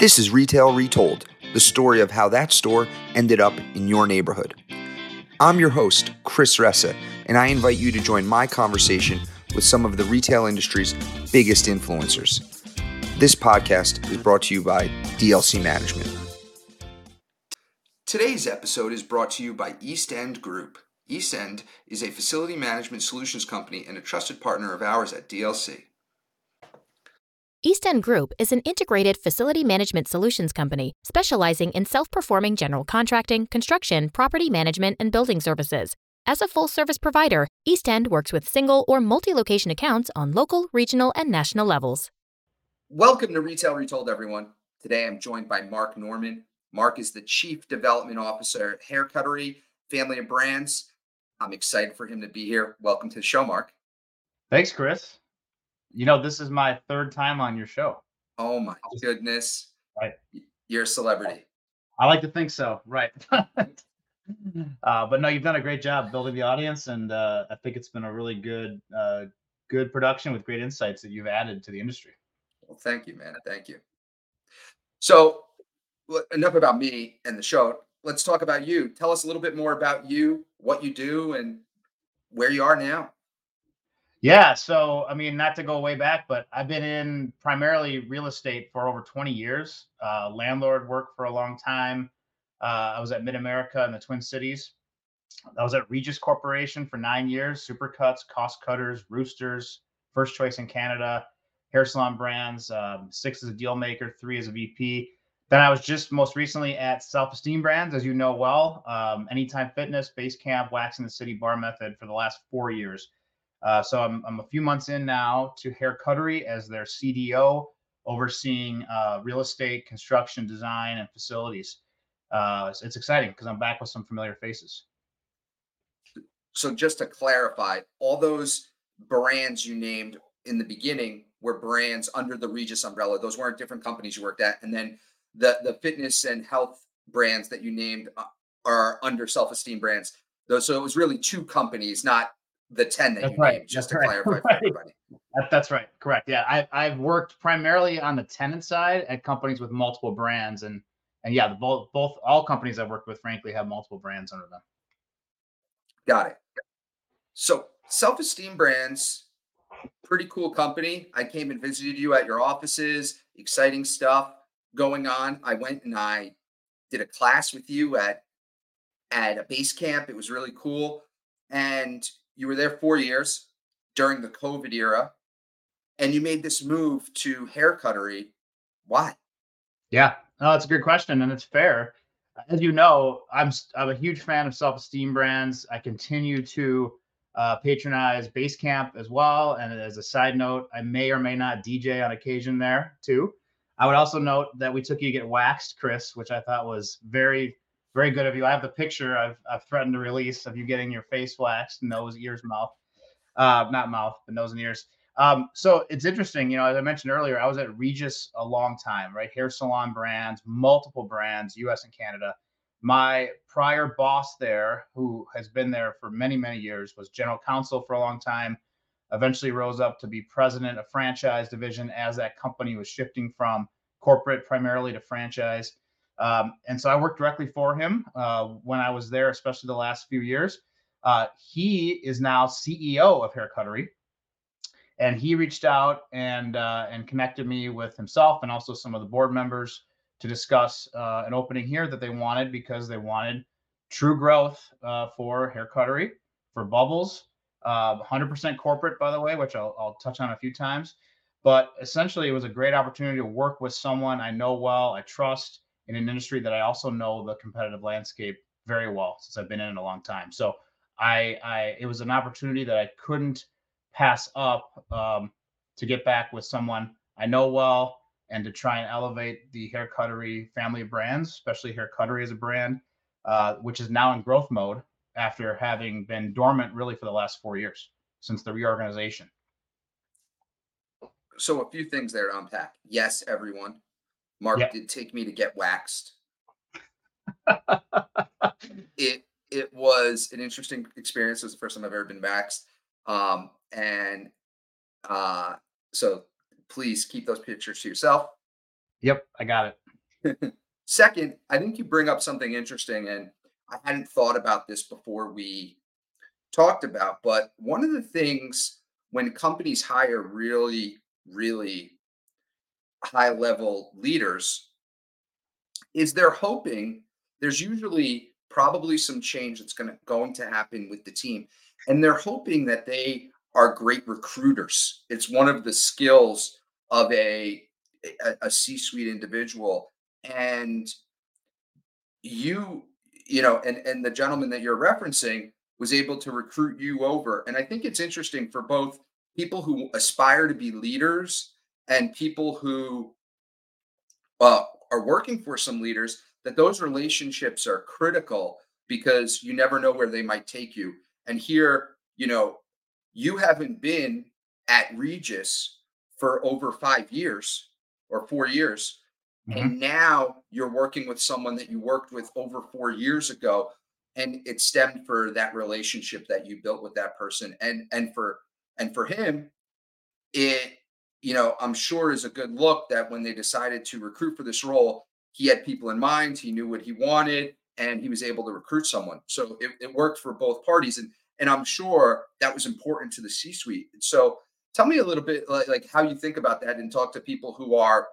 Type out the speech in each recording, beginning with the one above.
This is Retail Retold, the story of how that store ended up in your neighborhood. I'm your host, Chris Ressa, and I invite you to join my conversation with some of the retail industry's biggest influencers. This podcast is brought to you by DLC Management. Today's episode is brought to you by East End Group. East End is a facility management solutions company and a trusted partner of ours at DLC. East End Group is an integrated facility management solutions company specializing in self performing general contracting, construction, property management, and building services. As a full service provider, East End works with single or multi location accounts on local, regional, and national levels. Welcome to Retail Retold, everyone. Today I'm joined by Mark Norman. Mark is the Chief Development Officer at Hair Cuttery Family of Brands. I'm excited for him to be here. Welcome to the show, Mark. Thanks, Chris. You know, this is my third time on your show. Oh my goodness. Right. You're a celebrity. I like to think so. Right. uh, but no, you've done a great job building the audience, and uh, I think it's been a really good, uh, good production with great insights that you've added to the industry. Well, thank you, man. Thank you. So, enough about me and the show. Let's talk about you. Tell us a little bit more about you, what you do, and where you are now. Yeah. So, I mean, not to go way back, but I've been in primarily real estate for over 20 years. Uh, landlord work for a long time. Uh, I was at Mid America in the Twin Cities. I was at Regis Corporation for nine years. Supercuts, Cost Cutters, Roosters, First Choice in Canada, Hair Salon Brands. Um, six as a deal maker, three as a VP. Then I was just most recently at Self Esteem Brands, as you know well. Um, Anytime Fitness, Base Camp, Waxing the City Bar Method for the last four years. Uh, so I'm, I'm a few months in now to Hair Cuttery as their CDO, overseeing uh, real estate, construction, design, and facilities. Uh, it's exciting because I'm back with some familiar faces. So just to clarify, all those brands you named in the beginning were brands under the Regis umbrella. Those weren't different companies you worked at, and then the the fitness and health brands that you named uh, are under Self Esteem Brands. So it was really two companies, not the 10 that that's you right. named, just that's to right. clarify for everybody. That, that's right. Correct. Yeah. I, I've worked primarily on the tenant side at companies with multiple brands. And, and yeah, the, both, both, all companies I've worked with, frankly, have multiple brands under them. Got it. So self esteem brands, pretty cool company. I came and visited you at your offices, exciting stuff going on. I went and I did a class with you at, at a base camp. It was really cool. And you were there four years during the COVID era, and you made this move to hair cuttery. Why? Yeah, no, that's a good question, and it's fair. As you know, I'm I'm a huge fan of self esteem brands. I continue to uh, patronize Basecamp as well. And as a side note, I may or may not DJ on occasion there too. I would also note that we took you to get waxed, Chris, which I thought was very very good of you. I have the picture I've, I've threatened to release of you getting your face waxed, nose, ears, mouth, uh, not mouth, but nose and ears. Um, so it's interesting, you know, as I mentioned earlier, I was at Regis a long time, right? Hair salon brands, multiple brands, US and Canada. My prior boss there, who has been there for many, many years, was general counsel for a long time, eventually rose up to be president of franchise division as that company was shifting from corporate primarily to franchise. Um, and so I worked directly for him uh, when I was there, especially the last few years. Uh, he is now CEO of Haircuttery, and he reached out and uh, and connected me with himself and also some of the board members to discuss uh, an opening here that they wanted because they wanted true growth uh, for Haircuttery for Bubbles, 100% uh, corporate, by the way, which I'll, I'll touch on a few times. But essentially, it was a great opportunity to work with someone I know well, I trust in an industry that I also know the competitive landscape very well since I've been in it a long time. So I, I it was an opportunity that I couldn't pass up um, to get back with someone I know well and to try and elevate the hair cuttery family of brands, especially hair cuttery as a brand, uh, which is now in growth mode after having been dormant really for the last four years since the reorganization. So a few things there to unpack. Yes, everyone. Mark yep. did take me to get waxed. it it was an interesting experience. It was the first time I've ever been waxed. Um, and uh, so please keep those pictures to yourself. Yep, I got it. Second, I think you bring up something interesting, and I hadn't thought about this before we talked about, but one of the things when companies hire really, really high level leaders is they're hoping there's usually probably some change that's going to going to happen with the team. And they're hoping that they are great recruiters. It's one of the skills of a a, a c-suite individual. And you you know and and the gentleman that you're referencing was able to recruit you over. And i think it's interesting for both people who aspire to be leaders and people who uh, are working for some leaders that those relationships are critical because you never know where they might take you. And here, you know, you haven't been at Regis for over five years or four years. Mm-hmm. And now you're working with someone that you worked with over four years ago. And it stemmed for that relationship that you built with that person. And and for and for him, it you know, I'm sure is a good look that when they decided to recruit for this role, he had people in mind, he knew what he wanted, and he was able to recruit someone. So it, it worked for both parties. And and I'm sure that was important to the C-suite. So tell me a little bit like, like how you think about that and talk to people who are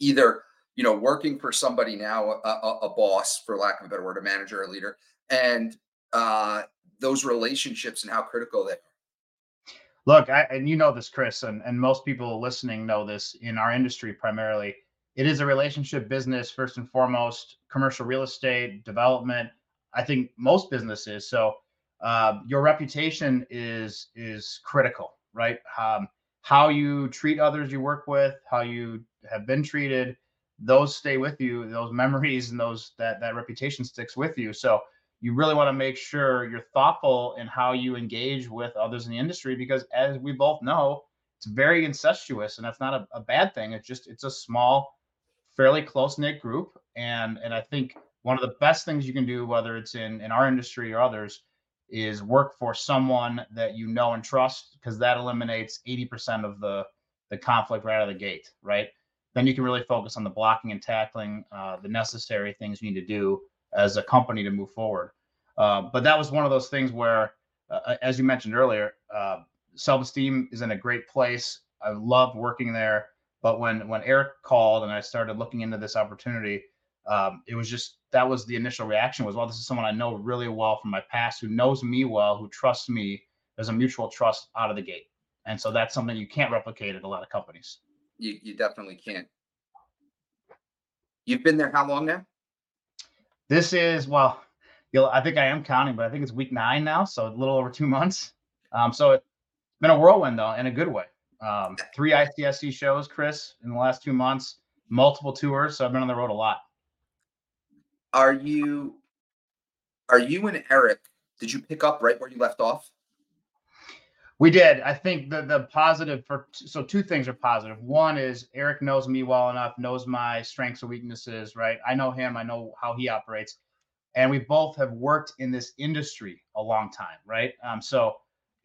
either you know working for somebody now a, a, a boss for lack of a better word a manager a leader and uh, those relationships and how critical they are Look, I, and you know this, Chris, and, and most people listening know this in our industry primarily. It is a relationship business, first and foremost, commercial real estate, development. I think most businesses. So uh, your reputation is is critical, right? Um, how you treat others you work with, how you have been treated, those stay with you. Those memories and those that that reputation sticks with you. So you really want to make sure you're thoughtful in how you engage with others in the industry because as we both know it's very incestuous and that's not a, a bad thing. It's just it's a small fairly close knit group and and i think one of the best things you can do whether it's in in our industry or others is work for someone that you know and trust because that eliminates 80% of the the conflict right out of the gate right? Then you can really focus on the blocking and tackling uh, the necessary things you need to do as a company to move forward. Uh, but that was one of those things where, uh, as you mentioned earlier, uh, self-esteem is in a great place. I loved working there, but when when Eric called and I started looking into this opportunity, um, it was just that was the initial reaction was, well, this is someone I know really well from my past, who knows me well, who trusts me. There's a mutual trust out of the gate, and so that's something you can't replicate at a lot of companies. You you definitely can't. You've been there how long now? This is well, you'll I think I am counting, but I think it's week nine now, so a little over two months. Um, so it's been a whirlwind though, in a good way. Um, three ICSC shows, Chris, in the last two months, multiple tours. So I've been on the road a lot. Are you are you and Eric? Did you pick up right where you left off? We did. I think the the positive for so two things are positive. One is Eric knows me well enough, knows my strengths and weaknesses, right? I know him, I know how he operates. And we both have worked in this industry a long time, right? Um, so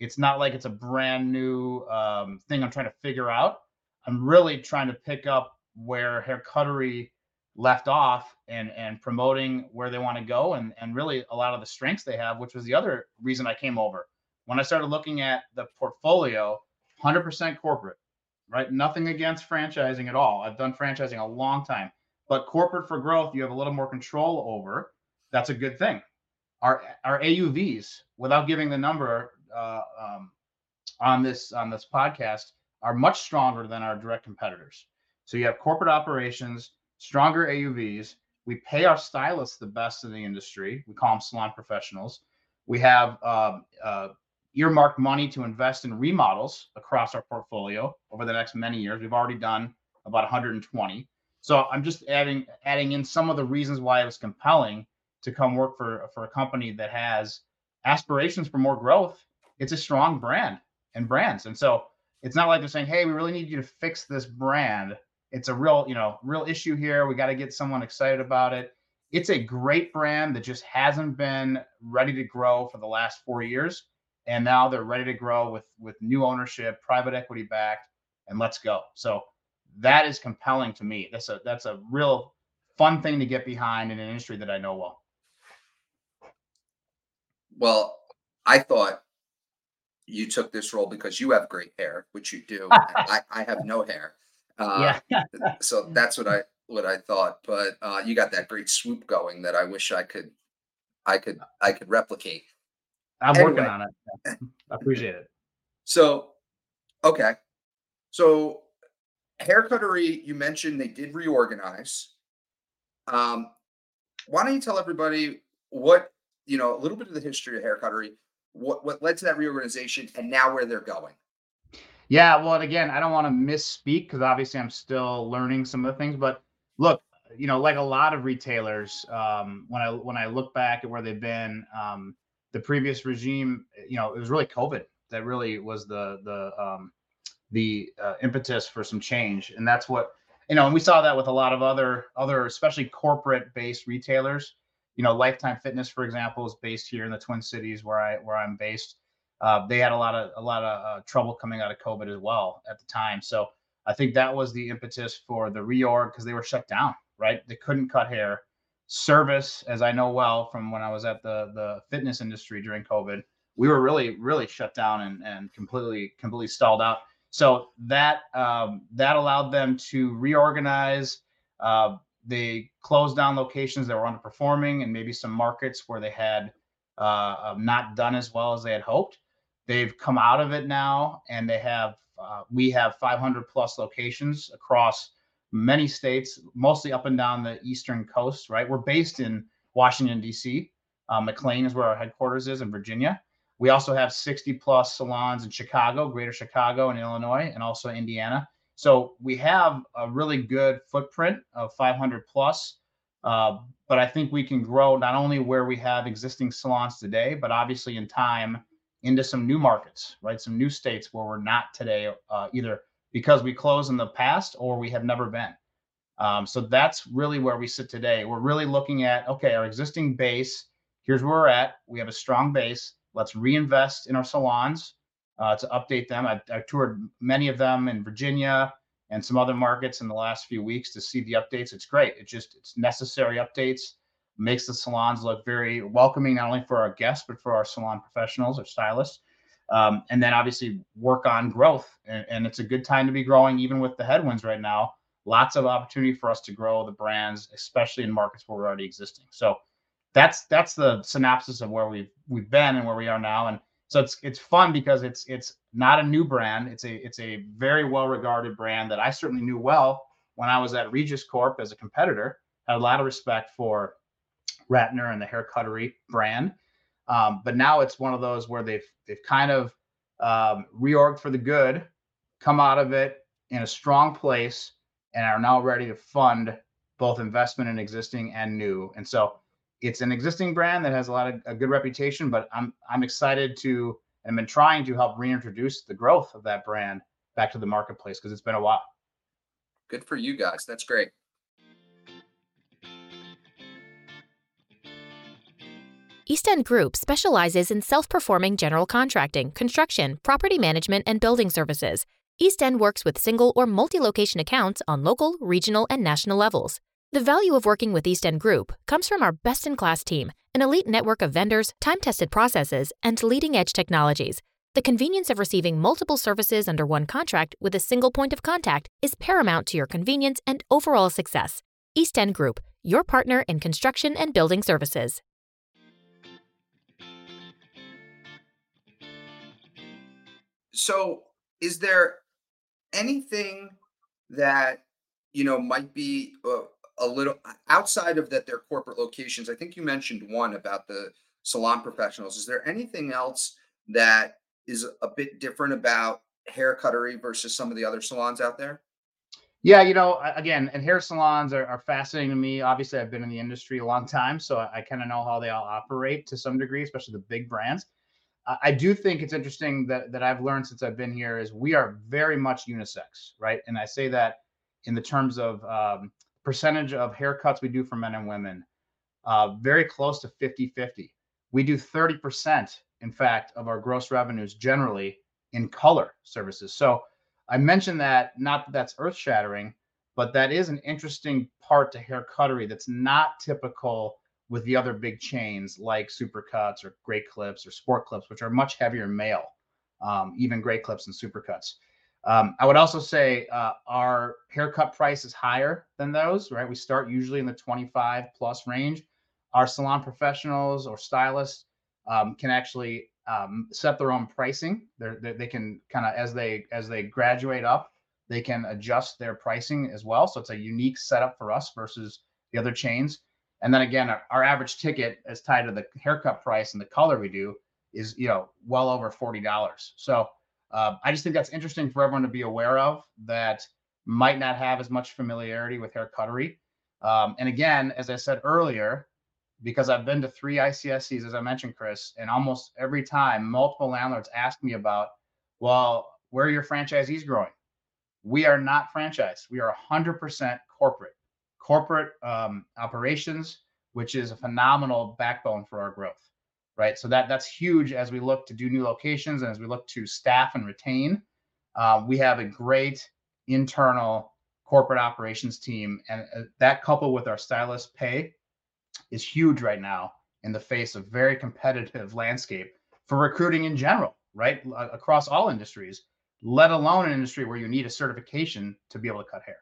it's not like it's a brand new um, thing I'm trying to figure out. I'm really trying to pick up where Hair Cuttery left off and and promoting where they want to go and and really a lot of the strengths they have, which was the other reason I came over when I started looking at the portfolio, 100% corporate, right? Nothing against franchising at all. I've done franchising a long time, but corporate for growth, you have a little more control over. That's a good thing. Our our AUVs, without giving the number uh, um, on this on this podcast, are much stronger than our direct competitors. So you have corporate operations, stronger AUVs. We pay our stylists the best in the industry. We call them salon professionals. We have um, uh, earmarked money to invest in remodels across our portfolio over the next many years. We've already done about 120. So I'm just adding adding in some of the reasons why it was compelling to come work for for a company that has aspirations for more growth. It's a strong brand and brands, and so it's not like they're saying, "Hey, we really need you to fix this brand." It's a real, you know, real issue here. We got to get someone excited about it. It's a great brand that just hasn't been ready to grow for the last four years and now they're ready to grow with with new ownership, private equity backed, and let's go. So that is compelling to me. That's a that's a real fun thing to get behind in an industry that I know well. Well, I thought you took this role because you have great hair, which you do. I, I have no hair. Uh, yeah. so that's what I what I thought. But uh, you got that great swoop going that I wish I could I could I could replicate. I'm anyway. working on it. I appreciate it. So, okay. So, haircuttery, you mentioned they did reorganize. Um, why don't you tell everybody what you know a little bit of the history of haircuttery, what what led to that reorganization, and now where they're going? Yeah, well, and again, I don't want to misspeak because obviously I'm still learning some of the things. But look, you know, like a lot of retailers, um, when I when I look back at where they've been, um, the previous regime, you know, it was really COVID that really was the the um, the uh, impetus for some change, and that's what you know. And we saw that with a lot of other other, especially corporate based retailers. You know, Lifetime Fitness, for example, is based here in the Twin Cities, where I where I'm based. Uh, they had a lot of a lot of uh, trouble coming out of COVID as well at the time. So I think that was the impetus for the reorg because they were shut down. Right, they couldn't cut hair. Service, as I know well from when I was at the the fitness industry during COVID, we were really really shut down and and completely completely stalled out. So that um, that allowed them to reorganize. Uh, they closed down locations that were underperforming and maybe some markets where they had uh, um, not done as well as they had hoped. They've come out of it now, and they have uh, we have 500 plus locations across many states, mostly up and down the eastern coast. Right, we're based in Washington D.C. Uh, McLean is where our headquarters is in Virginia. We also have 60 plus salons in Chicago, Greater Chicago, and Illinois, and also Indiana. So we have a really good footprint of 500 plus. Uh, but I think we can grow not only where we have existing salons today, but obviously in time into some new markets, right? Some new states where we're not today, uh, either because we closed in the past or we have never been. Um, so that's really where we sit today. We're really looking at okay, our existing base. Here's where we're at. We have a strong base. Let's reinvest in our salons uh, to update them. I've, I've, toured many of them in Virginia and some other markets in the last few weeks to see the updates. It's great. It's just it's necessary updates. Makes the salons look very welcoming, not only for our guests but for our salon professionals or stylists. Um, and then obviously work on growth. And, and it's a good time to be growing, even with the headwinds right now. Lots of opportunity for us to grow the brands, especially in markets where we're already existing. So that's that's the synopsis of where we've we've been and where we are now. And so it's it's fun because it's it's not a new brand. It's a it's a very well regarded brand that I certainly knew well when I was at Regis Corp as a competitor. Had a lot of respect for Ratner and the hair cuttery brand. Um, but now it's one of those where they've they've kind of um, reorged for the good, come out of it in a strong place, and are now ready to fund both investment in existing and new. And so it's an existing brand that has a lot of a good reputation, but I'm I'm excited to and been trying to help reintroduce the growth of that brand back to the marketplace because it's been a while. Good for you guys. That's great. East End Group specializes in self performing general contracting, construction, property management, and building services. East End works with single or multi location accounts on local, regional, and national levels. The value of working with East End Group comes from our best in class team, an elite network of vendors, time tested processes, and leading edge technologies. The convenience of receiving multiple services under one contract with a single point of contact is paramount to your convenience and overall success. East End Group, your partner in construction and building services. So, is there anything that you know might be uh, a little outside of that their corporate locations i think you mentioned one about the salon professionals. Is there anything else that is a bit different about hair cuttery versus some of the other salons out there? Yeah you know again and hair salons are, are fascinating to me. Obviously i've been in the industry a long time so i, I kind of know how they all operate to some degree especially the big brands I do think it's interesting that that I've learned since I've been here is we are very much unisex, right? And I say that in the terms of um, percentage of haircuts we do for men and women, uh, very close to 50 50. We do 30%, in fact, of our gross revenues generally in color services. So I mentioned that not that that's earth shattering, but that is an interesting part to hair cuttery that's not typical with the other big chains like Supercuts or Great Clips or Sport Clips, which are much heavier male, um, even Great Clips and Supercuts. Um, I would also say uh, our haircut price is higher than those, right? We start usually in the 25 plus range. Our salon professionals or stylists um, can actually um, set their own pricing. They're, they, they can kind of as they as they graduate up, they can adjust their pricing as well. So it's a unique setup for us versus the other chains. And then again, our, our average ticket is tied to the haircut price and the color we do is you know well over forty dollars. So uh, I just think that's interesting for everyone to be aware of that might not have as much familiarity with hair cuttery. Um, and again, as I said earlier, because I've been to three ICSCs, as I mentioned, Chris, and almost every time multiple landlords ask me about, well, where are your franchisees growing? We are not franchise. We are 100% corporate, corporate um, operations, which is a phenomenal backbone for our growth right? So that that's huge as we look to do new locations and as we look to staff and retain. Uh, we have a great internal corporate operations team, and uh, that coupled with our stylist pay is huge right now in the face of very competitive landscape for recruiting in general, right? Across all industries, let alone an industry where you need a certification to be able to cut hair.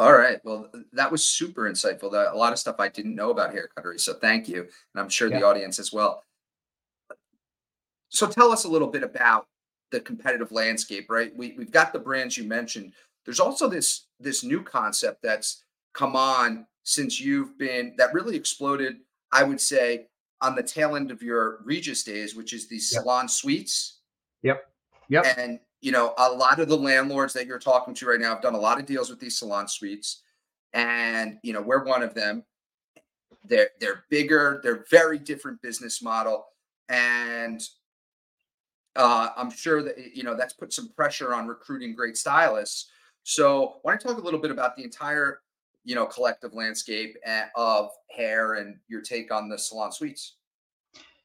All right. Well, that was super insightful. That a lot of stuff I didn't know about hair cuttery. So thank you. And I'm sure yeah. the audience as well. So tell us a little bit about the competitive landscape, right? We we've got the brands you mentioned. There's also this this new concept that's come on since you've been that really exploded, I would say, on the tail end of your Regis days, which is these yep. salon suites. Yep. Yep. And you know, a lot of the landlords that you're talking to right now have done a lot of deals with these salon suites, and you know, we're one of them. They're they're bigger, they're very different business model, and uh, I'm sure that you know that's put some pressure on recruiting great stylists. So, why don't you talk a little bit about the entire you know collective landscape eh, of hair and your take on the salon suites?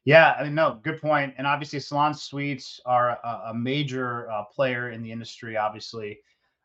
Yeah, I mean, no, good point. And obviously, salon suites are a, a major uh, player in the industry, obviously,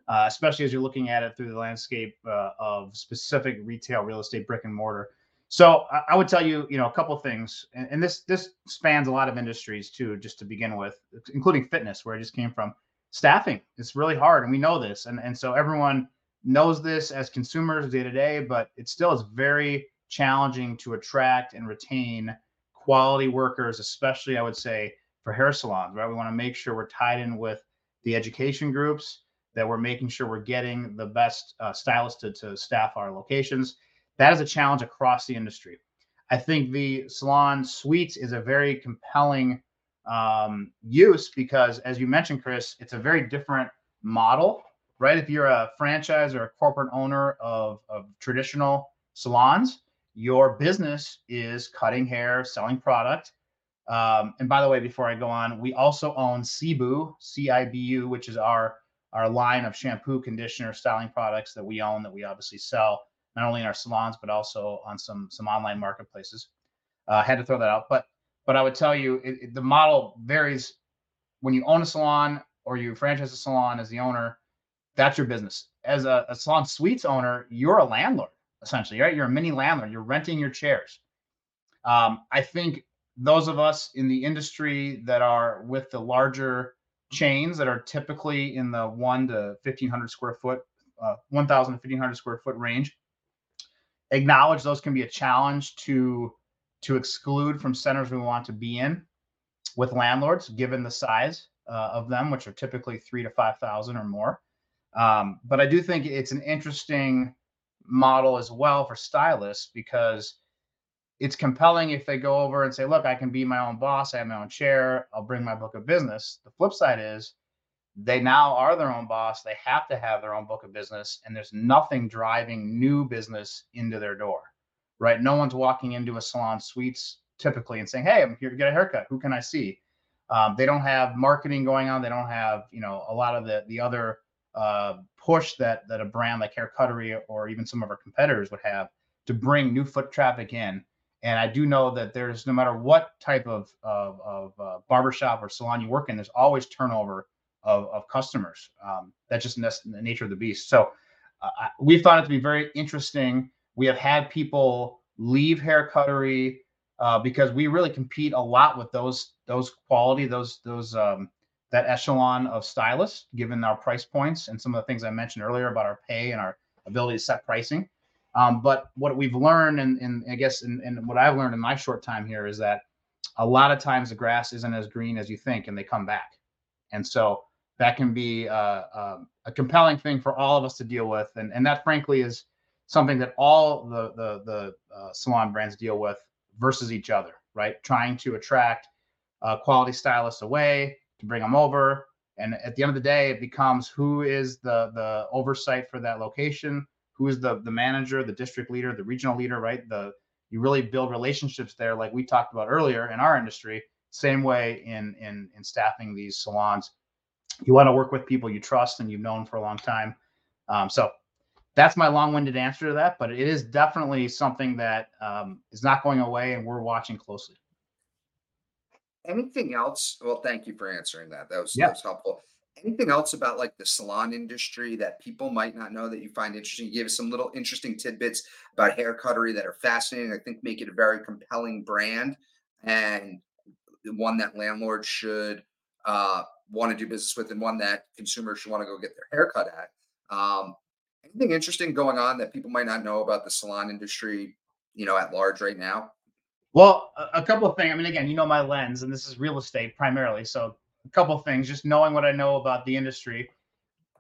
uh, especially as you're looking at it through the landscape uh, of specific retail real estate, brick and mortar. So I, I would tell you, you know, a couple things, and, and, this this spans a lot of industries too, just to begin with, including fitness, where I just came from. Staffing, it's really hard, and we know this, and and so everyone knows this as consumers day to day, but it still is very challenging to attract and retain quality workers, especially I would say for hair salons, right? We want to make sure we're tied in with the education groups, that we're making sure we're getting the best uh, stylists to, to staff our locations. That is a challenge across the industry. I think the salon suites is a very compelling um, use because, as you mentioned, Chris, it's a very different model, right? If you're a franchise or a corporate owner of, of traditional salons, your business is cutting hair, selling product. Um, and by the way, before I go on, we also own Cibu, C-I-B-U, which is our our line of shampoo, conditioner, styling products that we own that we obviously sell not only in our salons but also on some some online marketplaces. Uh, had to throw that out, but but I would tell you it, it, the model varies when you own a salon or you franchise a salon as the owner. That's your business. As a, a salon suites owner, you're a landlord essentially, right? You're a mini landlord. You're renting your chairs. Um, I think those of us in the industry that are with the larger chains that are typically in the one to 1500 square foot, uh, 1000 to 1500 square foot range, acknowledge those can be a challenge to to exclude from centers we want to be in with landlords, given the size uh, of them, which are typically three to 5,000 or more. Um, but I do think it's an interesting model as well for stylists because it's compelling if they go over and say, look, I can be my own boss, I have my own chair, I'll bring my book of business. The flip side is they now are their own boss, they have to have their own book of business, and there's nothing driving new business into their door, right? No one's walking into a salon suites typically and saying, hey, I'm here to get a haircut. Who can I see? Um, they don't have marketing going on. They don't have, you know, a lot of the the other uh, push that that a brand like Hair Cuttery or even some of our competitors would have to bring new foot traffic in. And I do know that there's no matter what type of of, of uh, barbershop or salon you work in, there's always turnover of, of customers. Um, that's just the nature of the beast. So uh, we found it to be very interesting. We have had people leave hair cuttery uh, because we really compete a lot with those those quality those those um, that echelon of stylists, given our price points and some of the things I mentioned earlier about our pay and our ability to set pricing. Um, but what we've learned, and, and I guess, and, and what I've learned in my short time here is that a lot of times the grass isn't as green as you think, and they come back. And so that can be uh, uh, a compelling thing for all of us to deal with, and and that frankly is something that all the the the uh, salon brands deal with versus each other, right? Trying to attract uh, quality stylists away to bring them over, and at the end of the day, it becomes who is the the oversight for that location, who is the the manager, the district leader, the regional leader, right? The you really build relationships there, like we talked about earlier in our industry. Same way in in in staffing these salons you want to work with people you trust and you've known for a long time. Um, so that's my long-winded answer to that, but it is definitely something that um, is not going away, and we're watching closely. Anything else? Well, thank you for answering that. That was, yeah. that was helpful. Anything else about like the salon industry that people might not know that you find interesting? You gave us some little interesting tidbits about hair cuttery that are fascinating. I think make it a very compelling brand and one that landlords should uh, want to do business with and one that consumers should want to go get their haircut at. Um, anything interesting going on that people might not know about the salon industry, you know, at large right now? Well, a, couple of things. I mean, again, you know my lens, and this is real estate primarily. So, a couple of things. Just knowing what I know about the industry,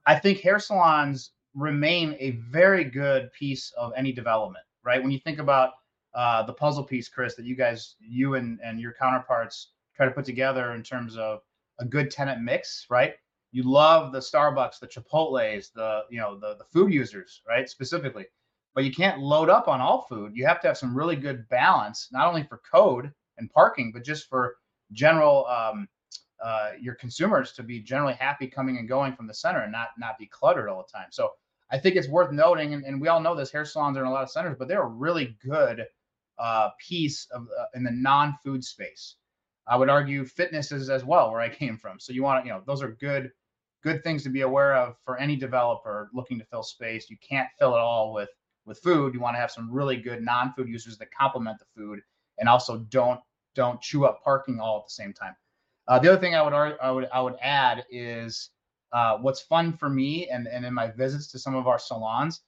I think hair salons remain a very good piece of any development. Right? When you think about uh, the puzzle piece, Chris, that you guys, you and and your counterparts try to put together in terms of a good tenant mix, right? You love the Starbucks, the Chipotle's, the you know the the food users, right? Specifically, but you can't load up on all food. You have to have some really good balance, not only for code and parking, but just for general um, uh, your consumers to be generally happy coming and going from the center and not not be cluttered all the time. So I think it's worth noting, and, and we all know this hair salons are in a lot of centers, but they're a really good uh, piece of uh, in the non-food space. I would argue fitness is as well where I came from. So you want to, you know, those are good, good things to be aware of for any developer looking to fill space. You can't fill it all with with food. You want to have some really good non-food users that complement the food and also don't don't chew up parking all at the same time. Uh, the other thing I would I would I would add is uh, what's fun for me and and in my visits to some of our salons,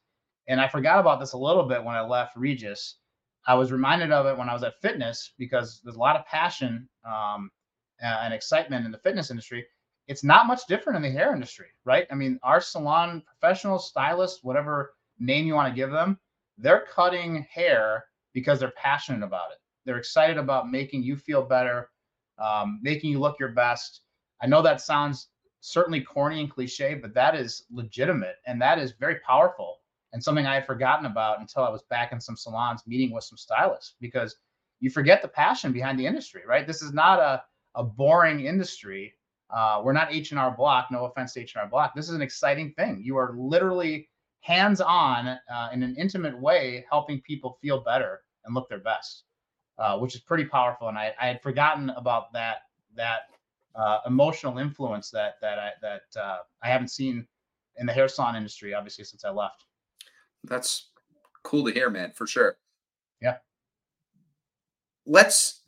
and I forgot about this a little bit when I left Regis I was reminded of it when I was at fitness because there's a lot of passion um, and excitement in the fitness industry. It's not much different in the hair industry, right? I mean, our salon professionals, stylists, whatever name you want to give them, they're cutting hair because they're passionate about it. They're excited about making you feel better, um, making you look your best. I know that sounds certainly corny and cliche, but that is legitimate and that is very powerful and something I had forgotten about until I was back in some salons meeting with some stylists because you forget the passion behind the industry, right? This is not a, a boring industry. Uh, we're not H&R Block, no offense to H&R Block. This is an exciting thing. You are literally hands-on uh, in an intimate way helping people feel better and look their best, uh, which is pretty powerful. And I, I, had forgotten about that that uh, emotional influence that that I that uh, I haven't seen in the hair salon industry, obviously, since I left. That's cool to hear, man, for sure. Yeah. Let's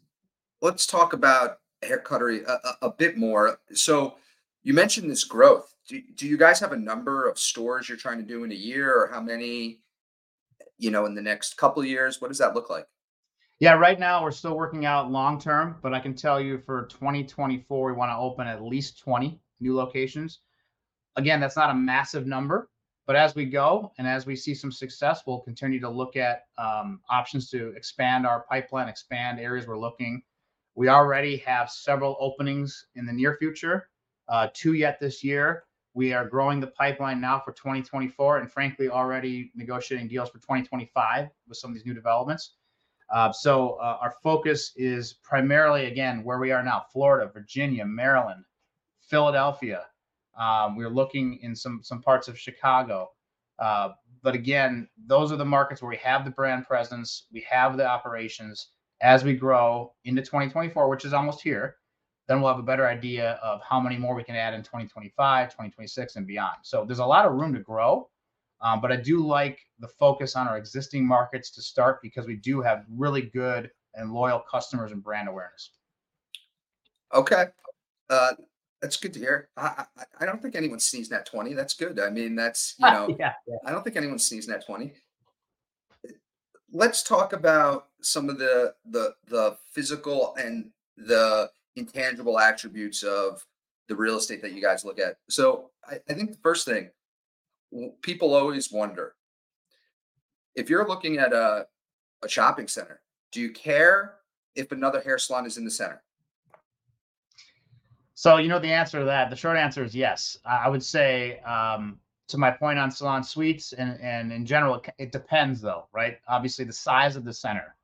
let's talk about hair cuttery a, a, a bit more. So you mentioned this growth. Do, do you guys have a number of stores you're trying to do in a year or how many, you know, in the next couple of years? What does that look like? Yeah, right now we're still working out long term, but I can tell you for 2024, we want to open at least 20 new locations. Again, that's not a massive number, but as we go and as we see some success, we'll continue to look at um, options to expand our pipeline, expand areas we're looking. We already have several openings in the near future, uh, two yet this year. We are growing the pipeline now for 2024 and frankly already negotiating deals for 2025 with some of these new developments. Uh, so uh, our focus is primarily, again, where we are now, Florida, Virginia, Maryland, Philadelphia, um, we're looking in some some parts of Chicago. Uh, but again, those are the markets where we have the brand presence, we have the operations. As we grow into 2024, which is almost here, then we'll have a better idea of how many more we can add in 2025, 2026, and beyond. So there's a lot of room to grow. Um, but I do like the focus on our existing markets to start because we do have really good and loyal customers and brand awareness. Okay. Uh, that's good to hear. I, I, I don't think anyone sneezed at 20. That's good. I mean, that's, you know, yeah, yeah. I don't think anyone sneezed at 20. Let's talk about some of the the the physical and the intangible attributes of the real estate that you guys look at. So I, I think the first thing people always wonder if you're looking at a, a shopping center, do you care if another hair salon is in the center? So you know the answer to that. The short answer is yes. I would say um, to my point on salon suites and and in general, it, depends though, right? Obviously, the size of the center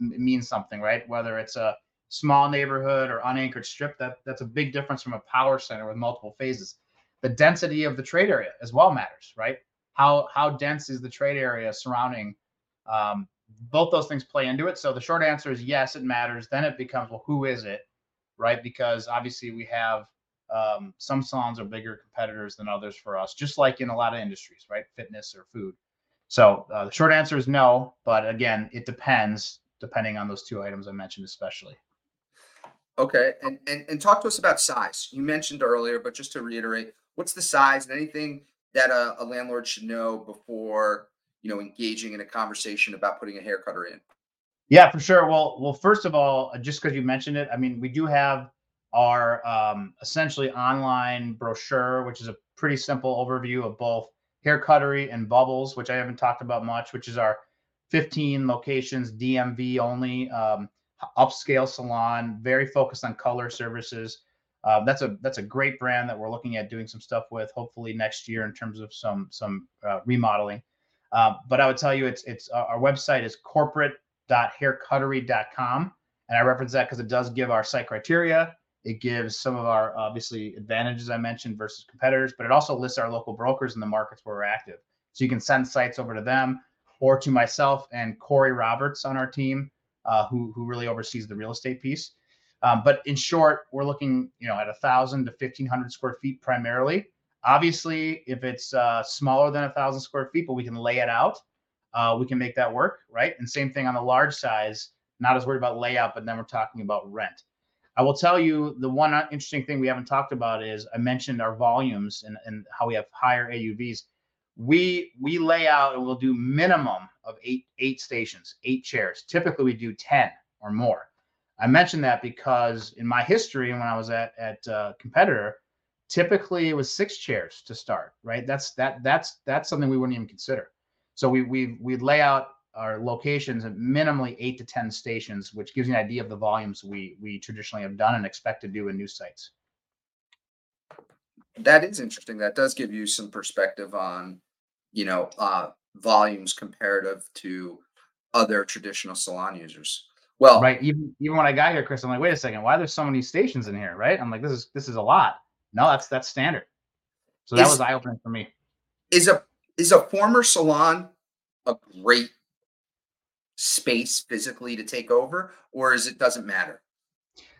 means something, right? Whether it's a small neighborhood or unanchored strip, that that's a big difference from a power center with multiple phases. The density of the trade area as well matters, right? How how dense is the trade area surrounding? Um, both those things play into it. So the short answer is yes, it matters. Then it becomes well, who is it? right? Because obviously we have um, some salons are bigger competitors than others for us, just like in a lot of industries, right? Fitness or food. So uh, the short answer is no, but again, it depends depending on those two items I mentioned, especially. Okay, and, and and talk to us about size. You mentioned earlier, but just to reiterate, what's the size and anything that a, a landlord should know before you know engaging in a conversation about putting a Hair Cuttery in? Yeah, for sure. Well, well, first of all, uh, just because you mentioned it, I mean, we do have our um, essentially online brochure, which is a pretty simple overview of both hair cuttery and bubbles, which I haven't talked about much, which is our 15 locations, DMV only, um, upscale salon, very focused on color services. Uh, that's a that's a great brand that we're looking at doing some stuff with, hopefully next year in terms of some some uh, remodeling. Uh, but I would tell you, it's it's uh, our website is corporate haircuttery.com. And I reference that because it does give our site criteria. It gives some of our obviously advantages I mentioned versus competitors, but it also lists our local brokers in the markets where we're active. So you can send sites over to them or to myself and Corey Roberts on our team, uh, who who really oversees the real estate piece. Um, but in short, we're looking, you know, at a thousand to fifteen hundred square feet primarily. Obviously, if it's uh, smaller than a thousand square feet, but we can lay it out, uh, we can make that work, right? And same thing on the large size, not as worried about layout, but then we're talking about rent. I will tell you the one uh, interesting thing we haven't talked about is I mentioned our volumes and, and how we have higher AUVs. We we lay out and we'll do minimum of eight eight stations, eight chairs. Typically we do 10 or more. I mentioned that because in my history when I was at at uh, competitor, typically it was six chairs to start, right? That's that that's that's something we wouldn't even consider. So we we we lay out our locations at minimally eight to ten stations, which gives you an idea of the volumes we we traditionally have done and expect to do in new sites. That is interesting. That does give you some perspective on, you know, uh, volumes comparative to other traditional salon users. Well, right. Even even when I got here, Chris, I'm like, wait a second, why there's so many stations in here, right? I'm like, this is this is a lot. No, that's that's standard. So that Is- was eye opening for me. is a is a former salon a great space physically to take over, or is it doesn't matter?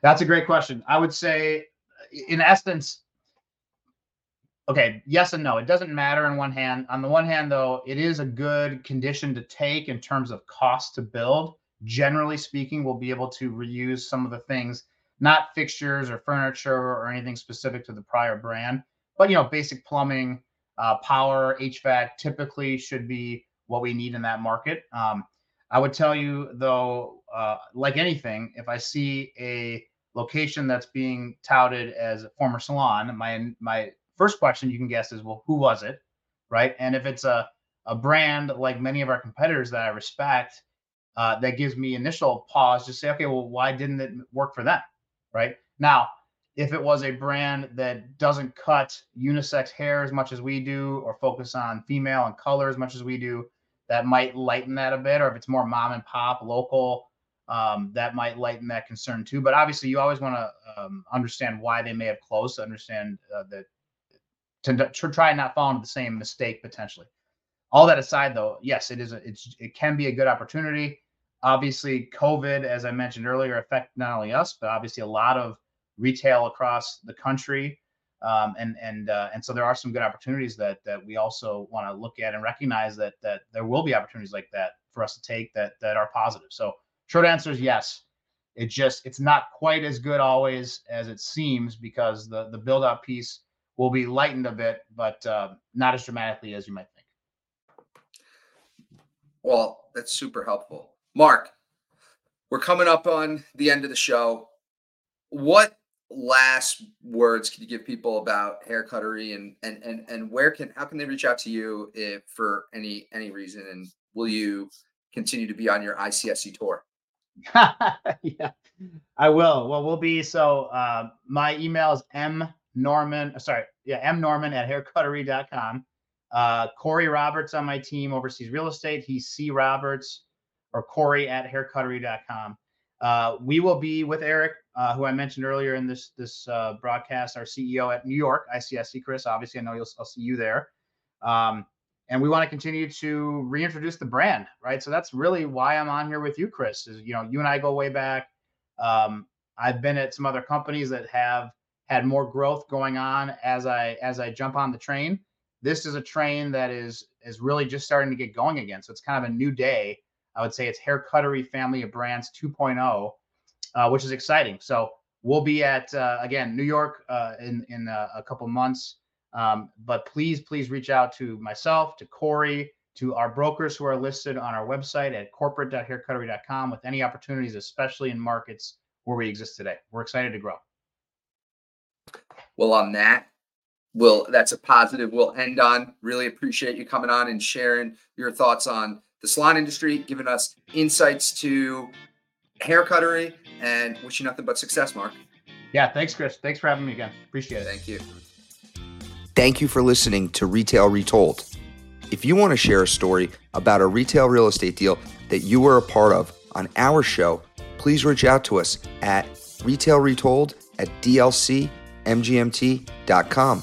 That's a great question. I would say, in essence, okay, yes and no. It doesn't matter on one hand. On the one hand, though, it is a good condition to take in terms of cost to build. Generally speaking, we'll be able to reuse some of the things, not fixtures or furniture or anything specific to the prior brand, but you know, basic plumbing, uh, power, HVAC typically should be what we need in that market. Um, I would tell you though, uh, like anything, if I see a location that's being touted as a former salon, my my first question you can guess is, well, who was it, right? And if it's a a brand like many of our competitors that I respect, uh, that gives me initial pause to say, okay, well, why didn't it work for them, right? Now, if it was a brand that doesn't cut unisex hair as much as we do, or focus on female and color as much as we do, that might lighten that a bit. Or if it's more mom and pop, local, um, that might lighten that concern too. But obviously, you always want to um, understand why they may have closed, understand uh, that to, to try and not fall into the same mistake potentially. All that aside, though, yes, it is. A, it's it can be a good opportunity. Obviously, COVID, as I mentioned earlier, affect not only us, but obviously a lot of retail across the country. Um, and and uh, and so there are some good opportunities that that we also want to look at and recognize that that there will be opportunities like that for us to take that that are positive. So short answer is yes. It just it's not quite as good always as it seems because the the build out piece will be lightened a bit, but uh, not as dramatically as you might think. Well, that's super helpful, Mark. We're coming up on the end of the show. What last words can you give people about Hair Cuttery and and and and where can how can they reach out to you if for any any reason and will you continue to be on your ICSC tour? yeah, I will. Well, we'll be so uh, my email is m norman uh, sorry yeah m norman at haircuttery.com uh, Corey Roberts on my team oversees real estate. He's C Roberts or Corey at haircuttery.com. Uh, we will be with Eric, uh, who I mentioned earlier in this this uh, broadcast, our CEO at New York ICSC. Chris, obviously, I know you'll I'll see you there, um, and we want to continue to reintroduce the brand, right? So that's really why I'm on here with you, Chris. Is you know you and I go way back. Um, I've been at some other companies that have had more growth going on as I as I jump on the train. This is a train that is is really just starting to get going again. So it's kind of a new day I would say it's Hair Cuttery Family of Brands 2.0, uh, which is exciting. So we'll be at uh, again New York uh, in in uh, a couple months. Um, but please, please reach out to myself, to Corey, to our brokers who are listed on our website at corporate.haircuttery.com with any opportunities, especially in markets where we exist today. We're excited to grow. Well, on that, will that's a positive we'll end on. Really appreciate you coming on and sharing your thoughts on the salon industry, giving us insights to Hair Cuttery, and wish you nothing but success, Mark. Yeah, thanks, Chris. Thanks for having me again. Appreciate it. Thank you. Thank you for listening to Retail Retold. If you want to share a story about a retail real estate deal that you were a part of on our show, please reach out to us at retailretold at dlcmgmt.com.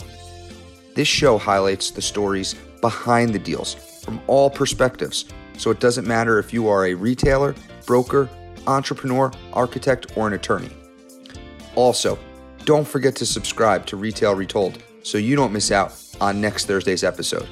This show highlights the stories behind the deals from all perspectives so it doesn't matter if you are a retailer, broker, entrepreneur, architect, or an attorney. Also, don't forget to subscribe to Retail Retold so you don't miss out on next Thursday's episode.